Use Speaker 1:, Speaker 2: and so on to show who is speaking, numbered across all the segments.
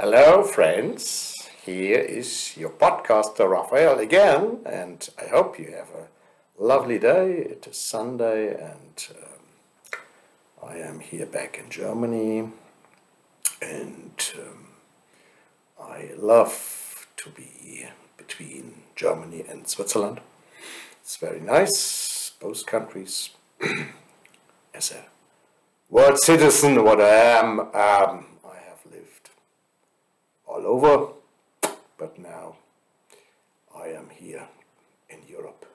Speaker 1: Hello, friends. Here is your podcaster Raphael again, and I hope you have a lovely day. It is Sunday, and um, I am here back in Germany, and um, I love to be between Germany and Switzerland. It's very nice, both countries. As a world citizen, what I am, um, all over, but now I am here in Europe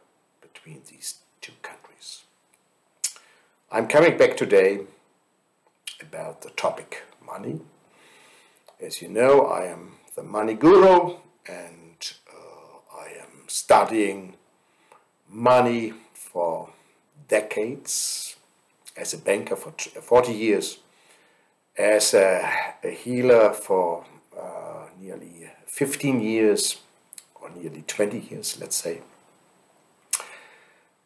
Speaker 1: between these two countries. I'm coming back today about the topic money. As you know, I am the money guru and uh, I am studying money for decades as a banker for 40 years, as a, a healer for nearly 15 years, or nearly 20 years, let's say.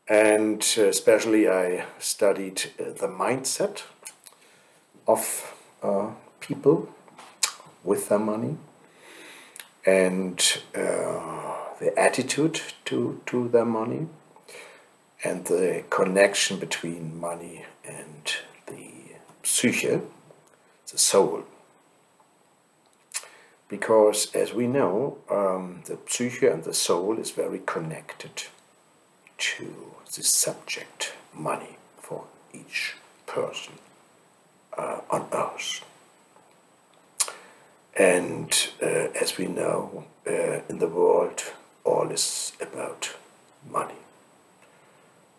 Speaker 1: And uh, especially, I studied uh, the mindset of uh, people with their money and uh, the attitude to, to their money and the connection between money and the psyche, the soul. Because, as we know, um, the psyche and the soul is very connected to the subject, money, for each person uh, on earth. And uh, as we know, uh, in the world, all is about money.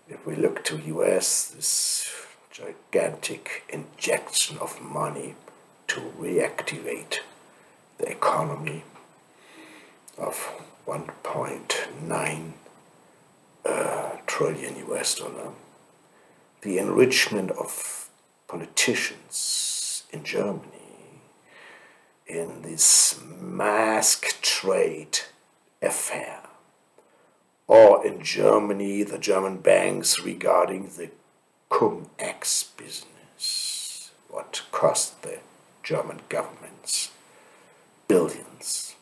Speaker 1: If we look to US, this gigantic injection of money to reactivate the economy of 1.9 uh, trillion US dollar, the enrichment of politicians in Germany in this mask trade affair, or in Germany, the German banks regarding the cum ex business, what cost the German governments billions,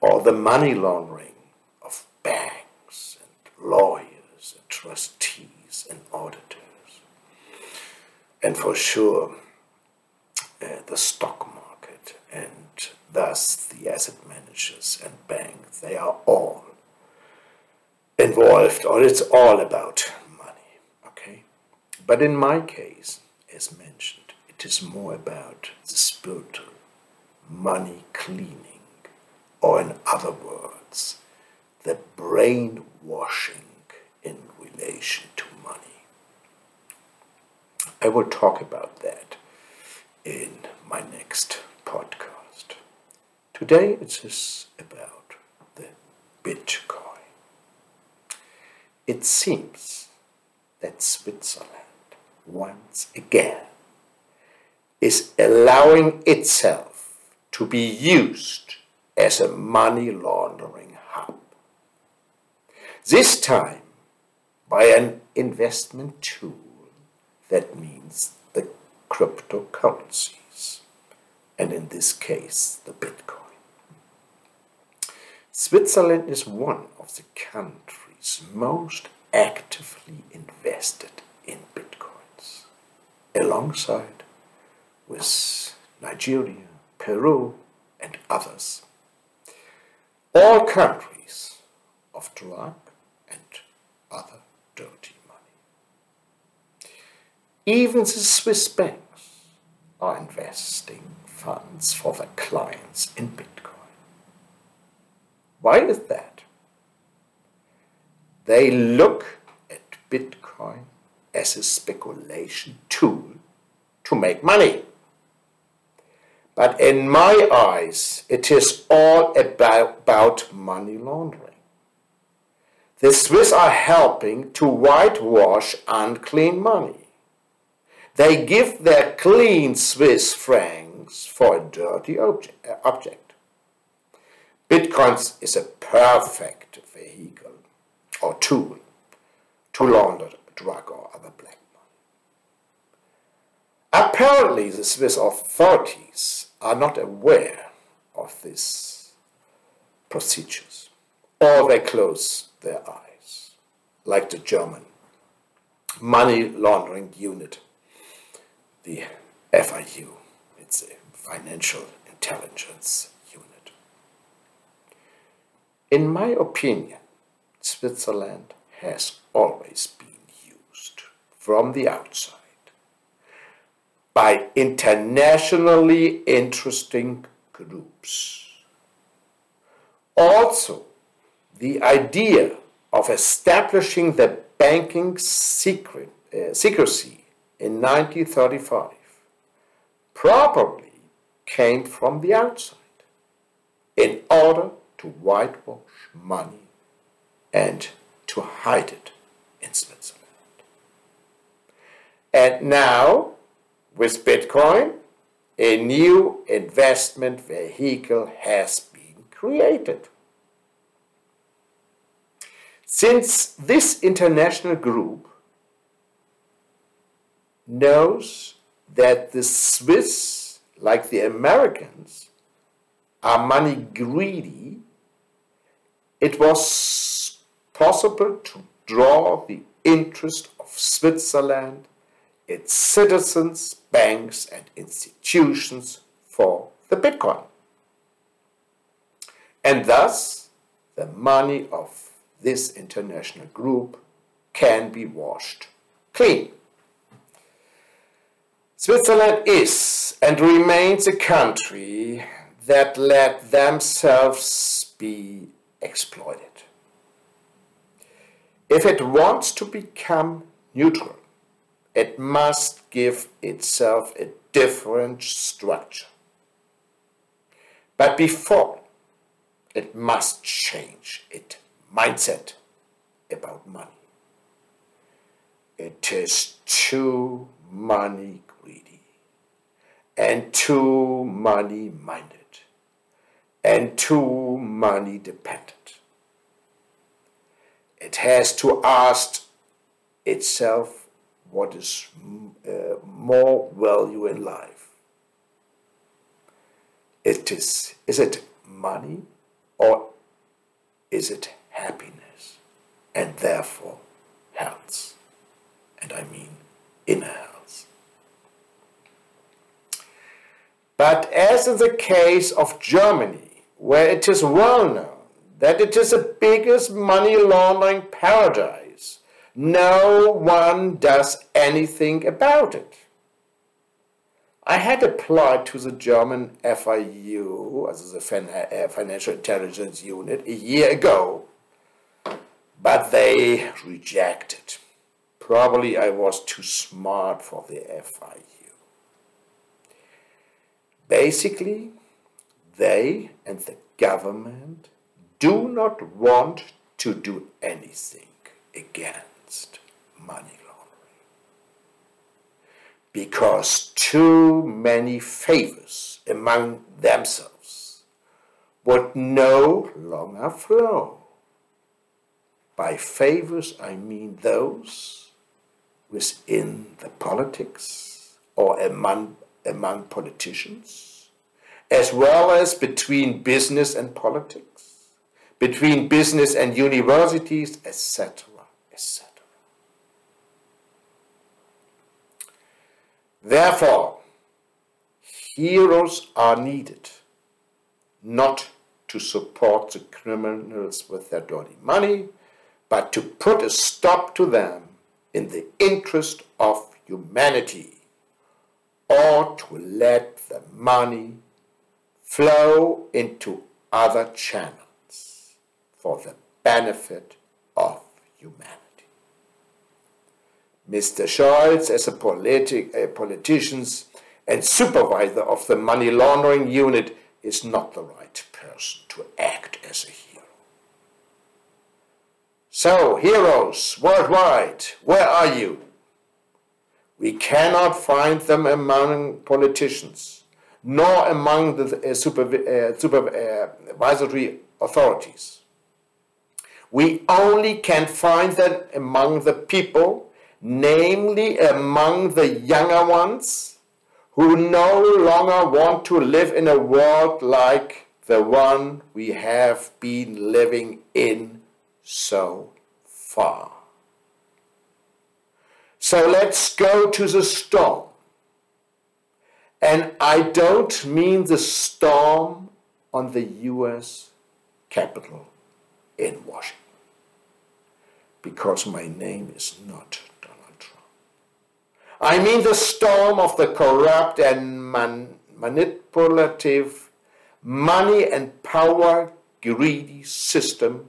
Speaker 1: or the money laundering of banks and lawyers and trustees and auditors. And for sure, uh, the stock market and thus the asset managers and banks, they are all involved, or it's all about money, okay? But in my case, as mentioned, it is more about the spiritual money cleaning, or in other words, the brainwashing in relation to money. I will talk about that in my next podcast. Today it is about the Bitcoin. It seems that Switzerland once again is allowing itself to be used as a money laundering hub. This time by an investment tool that means the cryptocurrencies, and in this case, the Bitcoin. Switzerland is one of the countries most actively invested in Bitcoins, alongside with Nigeria, Peru, and others. All countries of drug and other dirty money. Even the Swiss banks are investing funds for their clients in Bitcoin. Why is that? They look at Bitcoin as a speculation tool to make money. But in my eyes, it is all about, about money laundering. The Swiss are helping to whitewash unclean money. They give their clean Swiss francs for a dirty object. Bitcoins is a perfect vehicle or tool to launder drug or other black. Apparently, the Swiss authorities are not aware of these procedures. Or they close their eyes, like the German money laundering unit, the FIU. It's a financial intelligence unit. In my opinion, Switzerland has always been used from the outside by internationally interesting groups. Also, the idea of establishing the banking secret, uh, secrecy in 1935 probably came from the outside in order to whitewash money and to hide it in Switzerland. And now, with Bitcoin, a new investment vehicle has been created. Since this international group knows that the Swiss, like the Americans, are money greedy, it was possible to draw the interest of Switzerland, its citizens, banks, and institutions for the Bitcoin. And thus, the money of this international group can be washed clean. Switzerland is and remains a country that let themselves be exploited. If it wants to become neutral, it must give itself a different structure. But before, it must change its mindset about money. It is too money greedy and too money minded and too money dependent. It has to ask itself what is uh, more value in life. It is, is it money or is it happiness and therefore health? And I mean inner health. But as in the case of Germany, where it is well known that it is the biggest money laundering paradise, no one does anything about it. I had applied to the German FIU, as the uh, Financial Intelligence Unit, a year ago, but they rejected. Probably I was too smart for the FIU. Basically, they and the government do not want to do anything against money laundering because too many favors among themselves would no longer flow. By favors, I mean those within the politics or among, among politicians, as well as between business and politics between business and universities, etc., etc. Therefore, heroes are needed, not to support the criminals with their dirty money, but to put a stop to them in the interest of humanity, or to let the money flow into other channels for the benefit of humanity. Mr. Scholz, as a, politi a politician and supervisor of the money laundering unit, is not the right person to act as a hero. So, heroes worldwide, where are you? We cannot find them among politicians, nor among the uh, uh, supervisory authorities. We only can find them among the people, namely among the younger ones, who no longer want to live in a world like the one we have been living in so far. So let's go to the storm. And I don't mean the storm on the US Capitol in Washington, because my name is not. I mean the storm of the corrupt and man manipulative, money and power greedy system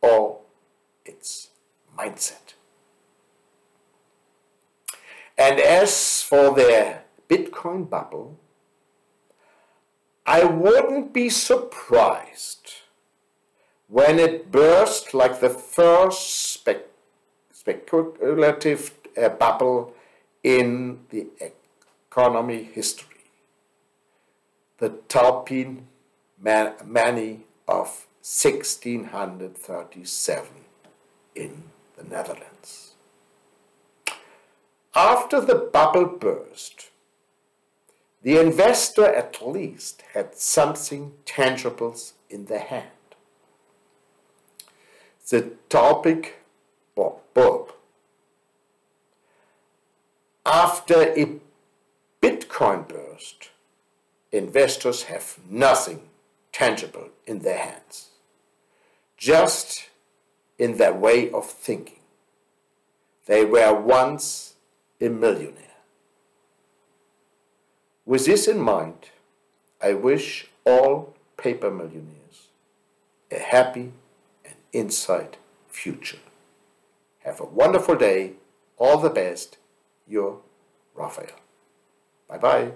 Speaker 1: or its mindset. And as for their Bitcoin bubble, I wouldn't be surprised when it burst like the first spec speculative uh, bubble in the economy history. The Taupin Manie of 1637 in the Netherlands. After the bubble burst, the investor at least had something tangible in the hand. The topic or bulb. After a Bitcoin burst, investors have nothing tangible in their hands, just in their way of thinking. They were once a millionaire. With this in mind, I wish all paper millionaires a happy and inside future. Have a wonderful day. All the best. Your Raphael. Bye bye.